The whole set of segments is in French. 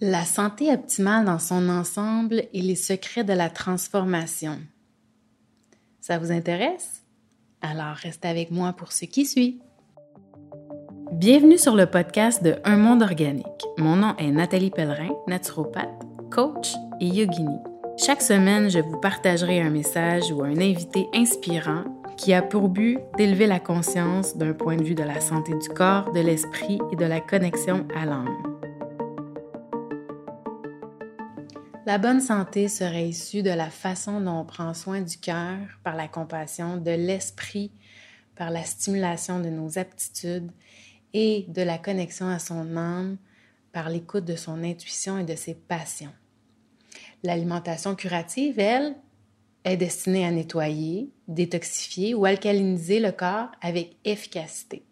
La santé optimale dans son ensemble et les secrets de la transformation. Ça vous intéresse? Alors restez avec moi pour ce qui suit. Bienvenue sur le podcast de Un monde organique. Mon nom est Nathalie Pellerin, naturopathe, coach et yogini. Chaque semaine, je vous partagerai un message ou un invité inspirant qui a pour but d'élever la conscience d'un point de vue de la santé du corps, de l'esprit et de la connexion à l'âme. La bonne santé serait issue de la façon dont on prend soin du cœur par la compassion, de l'esprit par la stimulation de nos aptitudes et de la connexion à son âme par l'écoute de son intuition et de ses passions. L'alimentation curative, elle, est destinée à nettoyer, détoxifier ou alcaliniser le corps avec efficacité.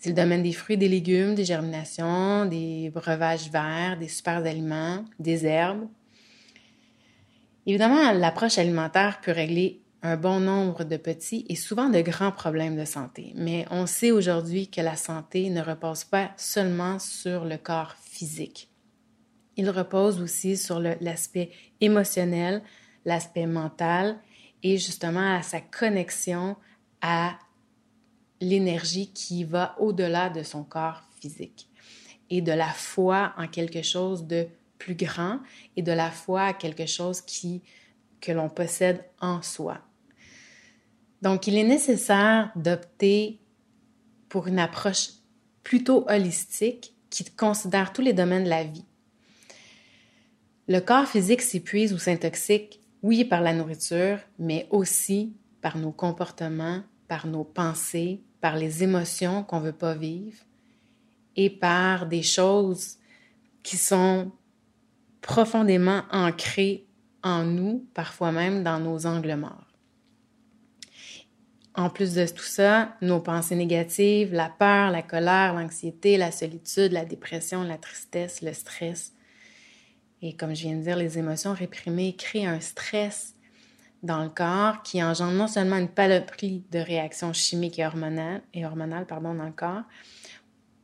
C'est le domaine des fruits, des légumes, des germinations, des breuvages verts, des super aliments, des herbes. Évidemment, l'approche alimentaire peut régler un bon nombre de petits et souvent de grands problèmes de santé. Mais on sait aujourd'hui que la santé ne repose pas seulement sur le corps physique. Il repose aussi sur l'aspect émotionnel, l'aspect mental et justement à sa connexion à l'énergie qui va au-delà de son corps physique et de la foi en quelque chose de plus grand et de la foi à quelque chose qui, que l'on possède en soi. Donc, il est nécessaire d'opter pour une approche plutôt holistique qui considère tous les domaines de la vie. Le corps physique s'épuise ou s'intoxique, oui, par la nourriture, mais aussi par nos comportements, par nos pensées, par les émotions qu'on ne veut pas vivre et par des choses qui sont profondément ancrées en nous, parfois même dans nos angles morts. En plus de tout ça, nos pensées négatives, la peur, la colère, l'anxiété, la solitude, la dépression, la tristesse, le stress, et comme je viens de dire, les émotions réprimées créent un stress dans le corps qui engendre non seulement une panoplie de réactions chimiques et hormonales, et hormonales pardon, dans le corps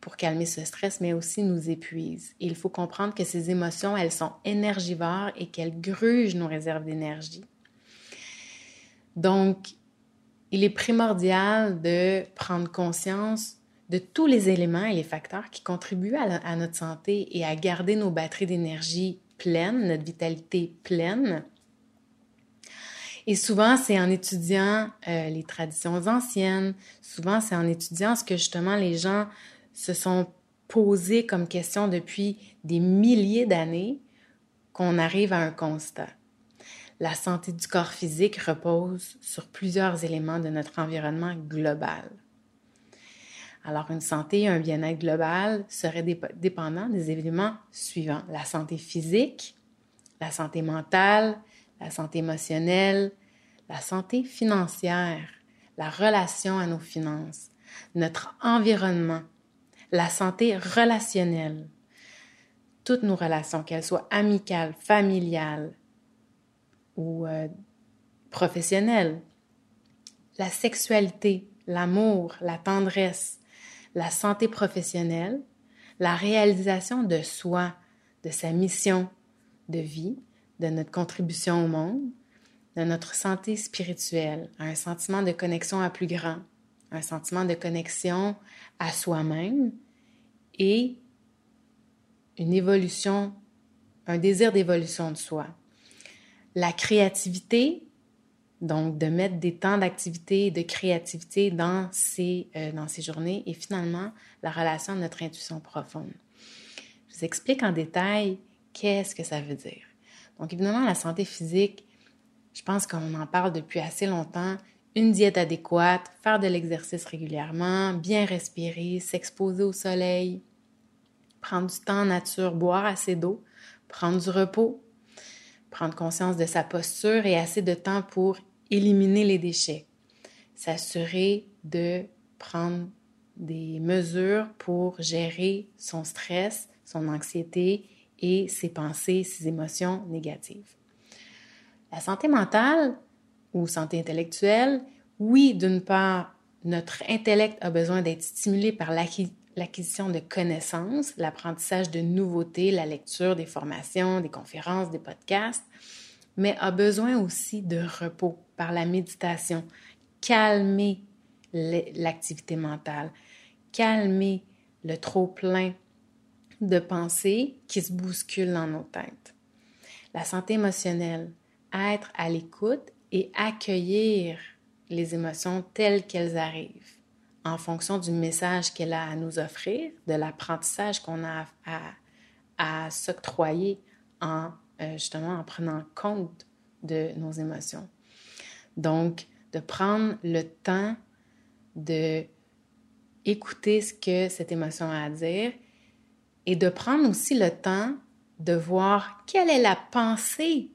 pour calmer ce stress, mais aussi nous épuise. Et il faut comprendre que ces émotions, elles sont énergivores et qu'elles grugent nos réserves d'énergie. Donc, il est primordial de prendre conscience de tous les éléments et les facteurs qui contribuent à notre santé et à garder nos batteries d'énergie pleines, notre vitalité pleine et souvent, c'est en étudiant euh, les traditions anciennes, souvent c'est en étudiant ce que justement les gens se sont posés comme question depuis des milliers d'années qu'on arrive à un constat. La santé du corps physique repose sur plusieurs éléments de notre environnement global. Alors, une santé un bien-être global seraient dépendants des éléments suivants. La santé physique, la santé mentale, la santé émotionnelle, la santé financière, la relation à nos finances, notre environnement, la santé relationnelle, toutes nos relations, qu'elles soient amicales, familiales ou euh, professionnelles, la sexualité, l'amour, la tendresse, la santé professionnelle, la réalisation de soi, de sa mission de vie, de notre contribution au monde, de notre santé spirituelle, un sentiment de connexion à plus grand, un sentiment de connexion à soi-même et une évolution, un désir d'évolution de soi. La créativité, donc de mettre des temps d'activité et de créativité dans ces, euh, dans ces journées et finalement la relation à notre intuition profonde. Je vous explique en détail qu'est-ce que ça veut dire. Donc évidemment, la santé physique, je pense qu'on en parle depuis assez longtemps. Une diète adéquate, faire de l'exercice régulièrement, bien respirer, s'exposer au soleil, prendre du temps en nature, boire assez d'eau, prendre du repos, prendre conscience de sa posture et assez de temps pour éliminer les déchets. S'assurer de prendre des mesures pour gérer son stress, son anxiété et ses pensées, ses émotions négatives. La santé mentale ou santé intellectuelle, oui, d'une part, notre intellect a besoin d'être stimulé par l'acquisition de connaissances, l'apprentissage de nouveautés, la lecture des formations, des conférences, des podcasts, mais a besoin aussi de repos par la méditation, calmer l'activité mentale, calmer le trop-plein de pensées qui se bousculent dans nos têtes. La santé émotionnelle, être à l'écoute et accueillir les émotions telles qu'elles arrivent en fonction du message qu'elle a à nous offrir, de l'apprentissage qu'on a à, s'octroyer en euh, justement en prenant compte de nos émotions. Donc, de prendre le temps de écouter ce que cette émotion a à dire et de prendre aussi le temps de voir quelle est la pensée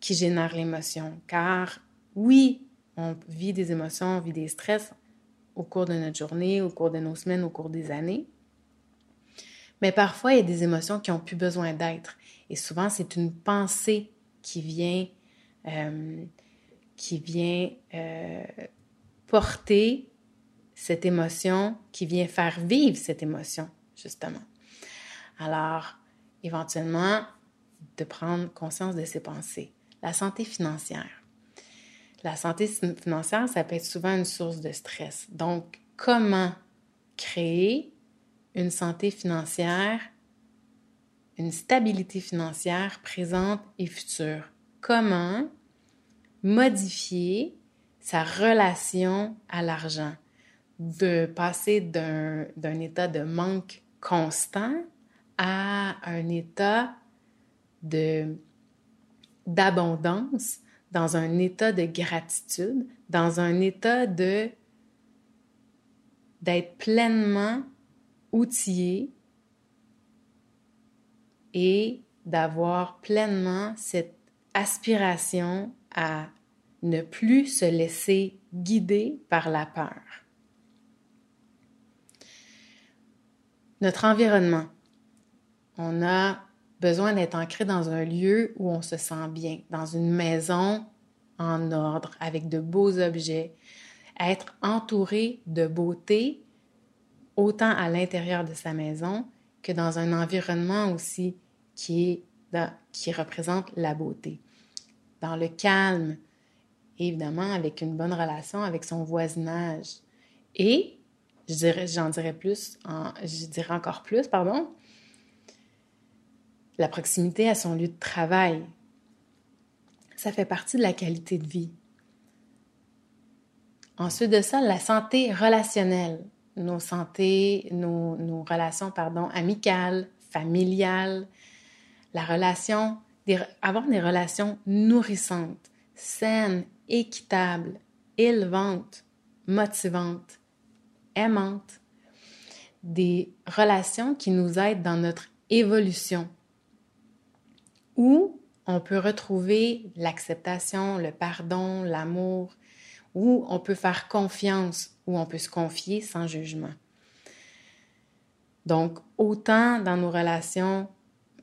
qui génère l'émotion. Car oui, on vit des émotions, on vit des stress au cours de notre journée, au cours de nos semaines, au cours des années. Mais parfois, il y a des émotions qui n'ont plus besoin d'être. Et souvent, c'est une pensée qui vient, euh, qui vient euh, porter cette émotion, qui vient faire vivre cette émotion, justement. Alors, éventuellement, de prendre conscience de ces pensées. La santé financière. La santé financière, ça peut être souvent une source de stress. Donc, comment créer une santé financière, une stabilité financière présente et future? Comment modifier sa relation à l'argent, de passer d'un état de manque constant à un état de d'abondance dans un état de gratitude, dans un état de d'être pleinement outillé et d'avoir pleinement cette aspiration à ne plus se laisser guider par la peur. Notre environnement. On a besoin d'être ancré dans un lieu où on se sent bien, dans une maison en ordre, avec de beaux objets, être entouré de beauté, autant à l'intérieur de sa maison que dans un environnement aussi qui, est qui représente la beauté. Dans le calme, évidemment, avec une bonne relation avec son voisinage. Et, j'en dirais plus, je dirais encore plus, pardon, la proximité à son lieu de travail. Ça fait partie de la qualité de vie. Ensuite de ça, la santé relationnelle, nos santé, nos, relations, pardon, amicales, familiales, la relation, avoir des relations nourrissantes, saines, équitables, élevantes, motivantes, aimantes, des relations qui nous aident dans notre évolution, où on peut retrouver l'acceptation, le pardon, l'amour, où on peut faire confiance, où on peut se confier sans jugement. Donc, autant dans nos relations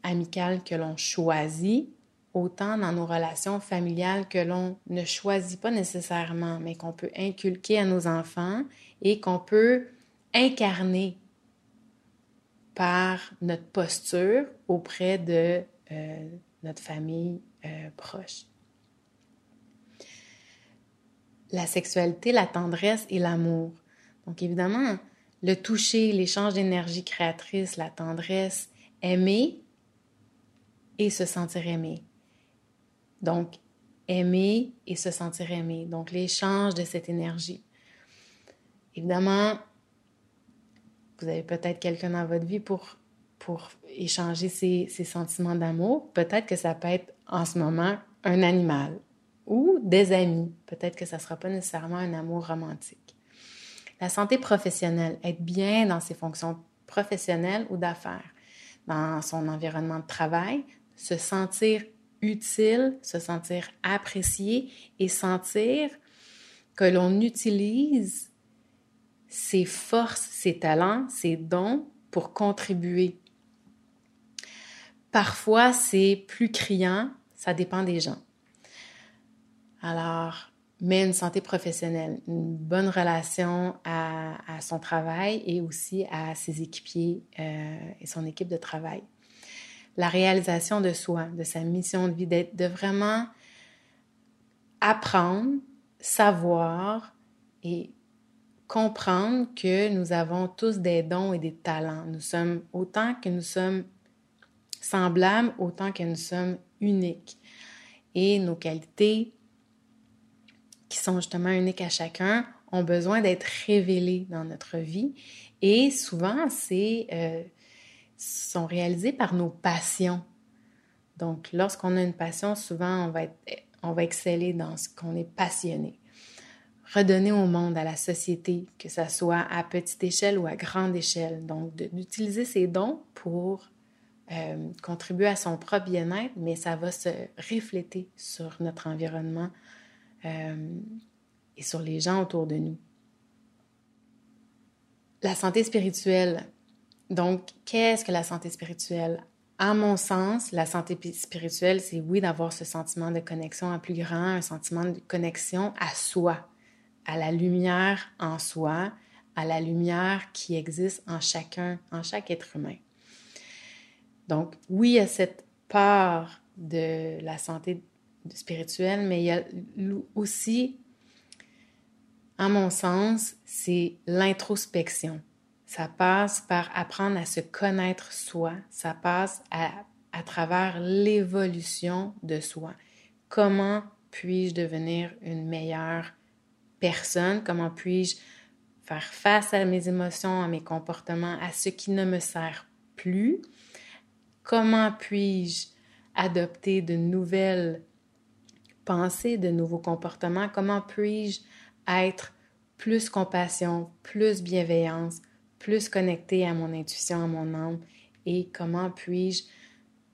amicales que l'on choisit, autant dans nos relations familiales que l'on ne choisit pas nécessairement, mais qu'on peut inculquer à nos enfants et qu'on peut incarner par notre posture auprès de euh, notre famille euh, proche. La sexualité, la tendresse et l'amour. Donc évidemment, le toucher, l'échange d'énergie créatrice, la tendresse, aimer et se sentir aimé. Donc, aimer et se sentir aimé. Donc, l'échange de cette énergie. Évidemment, vous avez peut-être quelqu'un dans votre vie pour pour échanger ses, sentiments d'amour. Peut-être que ça peut être en ce moment un animal ou des amis. Peut-être que ça ne sera pas nécessairement un amour romantique. La santé professionnelle, être bien dans ses fonctions professionnelles ou d'affaires, dans son environnement de travail, se sentir utile, se sentir apprécié et sentir que l'on utilise ses forces, ses talents, ses dons pour contribuer Parfois, c'est plus criant, ça dépend des gens. Alors, mais une santé professionnelle, une bonne relation à, son travail et aussi à ses équipiers euh, et son équipe de travail. La réalisation de soi, de sa mission de vie, de vraiment apprendre, savoir et comprendre que nous avons tous des dons et des talents. Nous sommes autant que nous sommes semblables, autant que nous sommes uniques. Et nos qualités, qui sont justement uniques à chacun, ont besoin d'être révélées dans notre vie. Et souvent, c'est euh, sont réalisées par nos passions. Donc, lorsqu'on a une passion, souvent, on va, on va exceller dans ce qu'on est passionné. Redonner au monde, à la société, que ce soit à petite échelle ou à grande échelle. Donc, d'utiliser ces dons pour euh, contribuer à son propre bien-être, mais ça va se refléter sur notre environnement euh, et sur les gens autour de nous. La santé spirituelle. Donc, qu'est-ce que la santé spirituelle? À mon sens, la santé spirituelle, c'est oui d'avoir ce sentiment de connexion à plus grand, un sentiment de connexion à soi, à la lumière en soi, à la lumière qui existe en chacun, en chaque être humain. Donc, oui, il y a cette part de la santé spirituelle, mais il y a aussi, à mon sens, c'est l'introspection. Ça passe par apprendre à se connaître soi. Ça passe à, à travers l'évolution de soi. Comment puis-je devenir une meilleure personne? Comment puis-je faire face à mes émotions, à mes comportements, à ce qui ne me sert plus? Comment puis-je adopter de nouvelles pensées, de nouveaux comportements? Comment puis-je être plus compassion, plus bienveillance, plus connecté à mon intuition, à mon âme? Et comment puis-je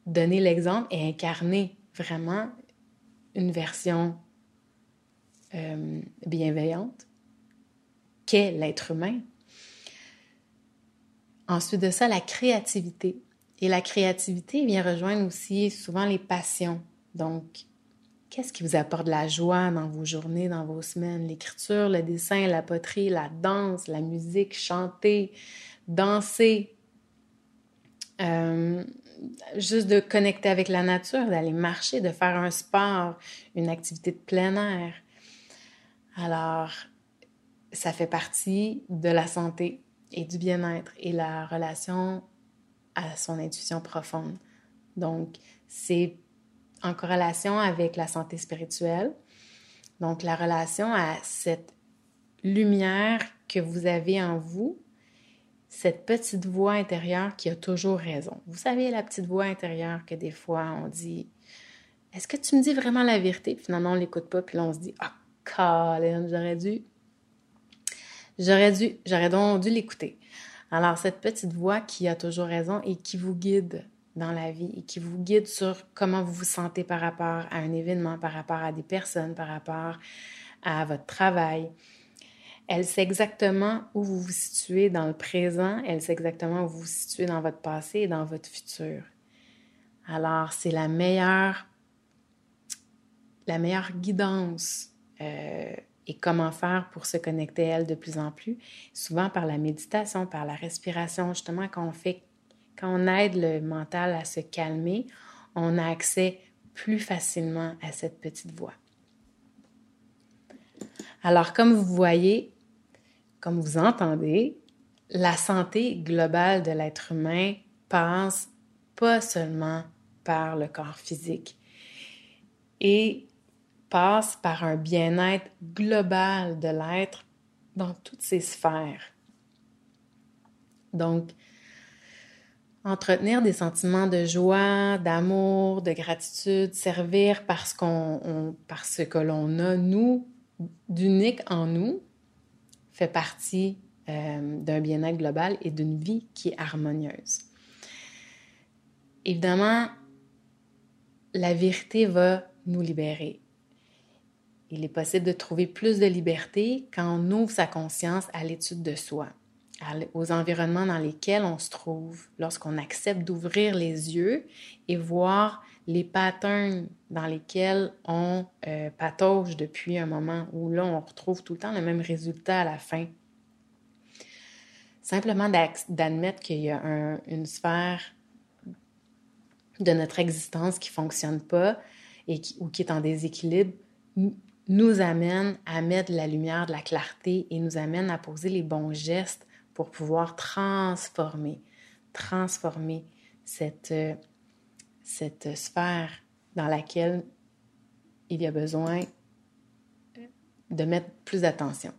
donner l'exemple et incarner vraiment une version euh, bienveillante qu'est l'être humain? Ensuite de ça, la créativité. Et la créativité vient rejoindre aussi souvent les passions. Donc, qu'est-ce qui vous apporte de la joie dans vos journées, dans vos semaines? L'écriture, le dessin, la poterie, la danse, la musique, chanter, danser. Euh, juste de connecter avec la nature, d'aller marcher, de faire un sport, une activité de plein air. Alors, ça fait partie de la santé et du bien-être et la relation à son intuition profonde. Donc, c'est en corrélation avec la santé spirituelle. Donc, la relation à cette lumière que vous avez en vous, cette petite voix intérieure qui a toujours raison. Vous savez, la petite voix intérieure que des fois on dit Est-ce que tu me dis vraiment la vérité Puis finalement, on l'écoute pas, puis là, on se dit Ah, Colin, j'aurais dû. J'aurais dû, j'aurais donc dû l'écouter. Alors, cette petite voix qui a toujours raison et qui vous guide dans la vie et qui vous guide sur comment vous vous sentez par rapport à un événement, par rapport à des personnes, par rapport à votre travail. Elle sait exactement où vous vous situez dans le présent, elle sait exactement où vous vous situez dans votre passé et dans votre futur. Alors, c'est la meilleure, la meilleure guidance euh, et comment faire pour se connecter à elle de plus en plus, souvent par la méditation, par la respiration, justement, quand on aide le mental à se calmer, on a accès plus facilement à cette petite voix. Alors, comme vous voyez, comme vous entendez, la santé globale de l'être humain passe pas seulement par le corps physique. Et passe par un bien-être global de l'être dans toutes ses sphères. Donc, entretenir des sentiments de joie, d'amour, de gratitude, servir parce, qu'on, parce que l'on a, nous, d'unique en nous, fait partie euh, d'un bien-être global et d'une vie qui est harmonieuse. Évidemment, la vérité va nous libérer. Il est possible de trouver plus de liberté quand on ouvre sa conscience à l'étude de soi. aux environnements dans lesquels on se trouve lorsqu'on accepte d'ouvrir les yeux et voir les patterns dans lesquels on euh, patauge depuis un moment où là, on retrouve tout le temps le même résultat à la fin. Simplement d'admettre qu'il y a une sphère de notre existence qui ne fonctionne pas et ou qui est en déséquilibre nous amène à mettre de la lumière, de la clarté et nous amène à poser les bons gestes pour pouvoir transformer, transformer cette, euh, cette sphère dans laquelle il y a besoin de mettre plus d'attention.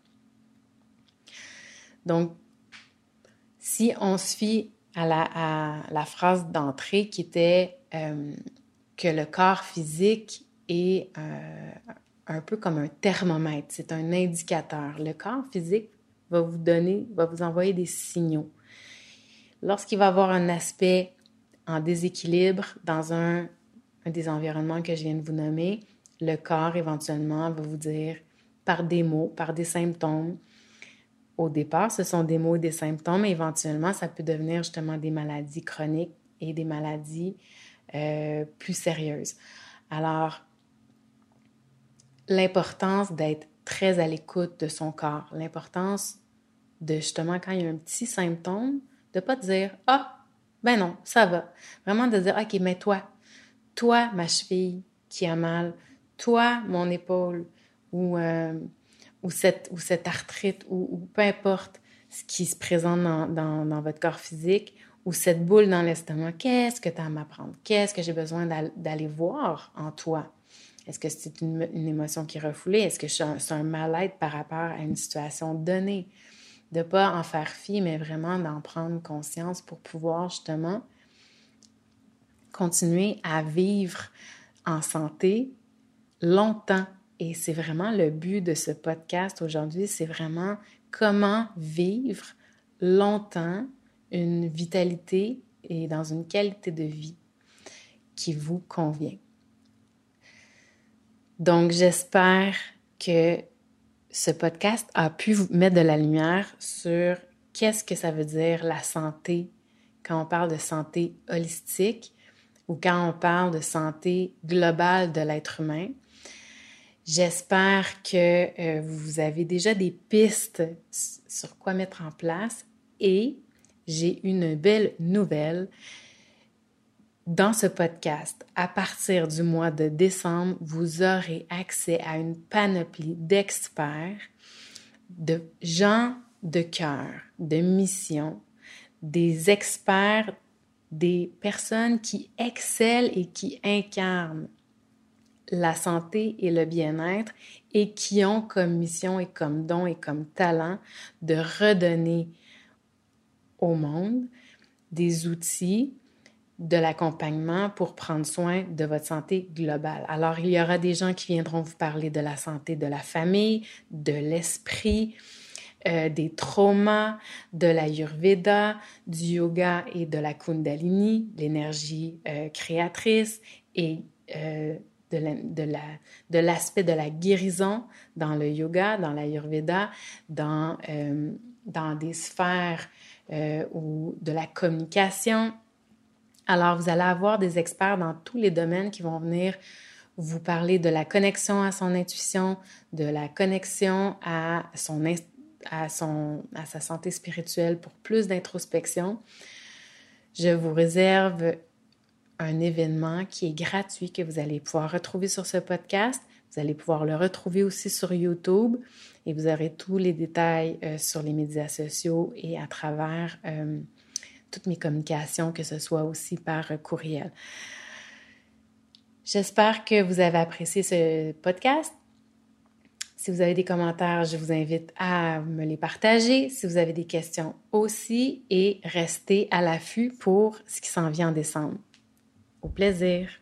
Donc, si on se fie à la, phrase d'entrée qui était euh, que le corps physique est euh, un peu comme un thermomètre, c'est un indicateur. Le corps physique va vous donner, va vous envoyer des signaux. Lorsqu'il va avoir un aspect en déséquilibre dans un, des environnements que je viens de vous nommer, le corps éventuellement va vous dire par des mots, par des symptômes. Au départ, ce sont des mots et des symptômes, mais éventuellement, ça peut devenir justement des maladies chroniques et des maladies euh, plus sérieuses. Alors, l'importance d'être très à l'écoute de son corps, l'importance de justement quand il y a un petit symptôme, de pas dire ah ben non ça va, vraiment de dire ok mais toi, toi ma cheville qui a mal, toi mon épaule ou euh, ou cette ou cette arthrite ou, peu importe ce qui se présente dans, dans, dans votre corps physique ou cette boule dans l'estomac, qu'est-ce que tu as à m'apprendre? Qu'est-ce que j'ai besoin d'aller voir en toi? Est-ce que c'est une, émotion qui est refoulée? Est-ce que c'est un, mal-être par rapport à une situation donnée? De ne pas en faire fi, mais vraiment d'en prendre conscience pour pouvoir justement continuer à vivre en santé longtemps. Et c'est vraiment le but de ce podcast aujourd'hui, c'est vraiment comment vivre longtemps une vitalité et dans une qualité de vie qui vous convient. Donc, j'espère que ce podcast a pu vous mettre de la lumière sur qu'est-ce que ça veut dire la santé quand on parle de santé holistique ou quand on parle de santé globale de l'être humain. J'espère que euh, vous avez déjà des pistes sur quoi mettre en place et j'ai une belle nouvelle. Dans ce podcast, à partir du mois de décembre, vous aurez accès à une panoplie d'experts, de gens de cœur, de mission, des experts, des personnes qui excellent et qui incarnent la santé et le bien-être et qui ont comme mission et comme don et comme talent de redonner au monde des outils de l'accompagnement pour prendre soin de votre santé globale. Alors, il y aura des gens qui viendront vous parler de la santé de la famille, de l'esprit, euh, des traumas, de la Yurveda, du yoga et de la Kundalini, l'énergie euh, créatrice et euh, de l'aspect de, la, guérison dans le yoga, dans la Yurveda, dans, dans des sphères ou de la communication, alors, vous allez avoir des experts dans tous les domaines qui vont venir vous parler de la connexion à son intuition, de la connexion à, son, à, sa santé spirituelle pour plus d'introspection. Je vous réserve un événement qui est gratuit que vous allez pouvoir retrouver sur ce podcast. Vous allez pouvoir le retrouver aussi sur YouTube et vous aurez tous les détails euh, sur les médias sociaux et à travers euh, toutes mes communications, que ce soit aussi par courriel. J'espère que vous avez apprécié ce podcast. Si vous avez des commentaires, je vous invite à me les partager. Si vous avez des questions aussi, et restez à l'affût pour ce qui s'en vient en décembre. Au plaisir.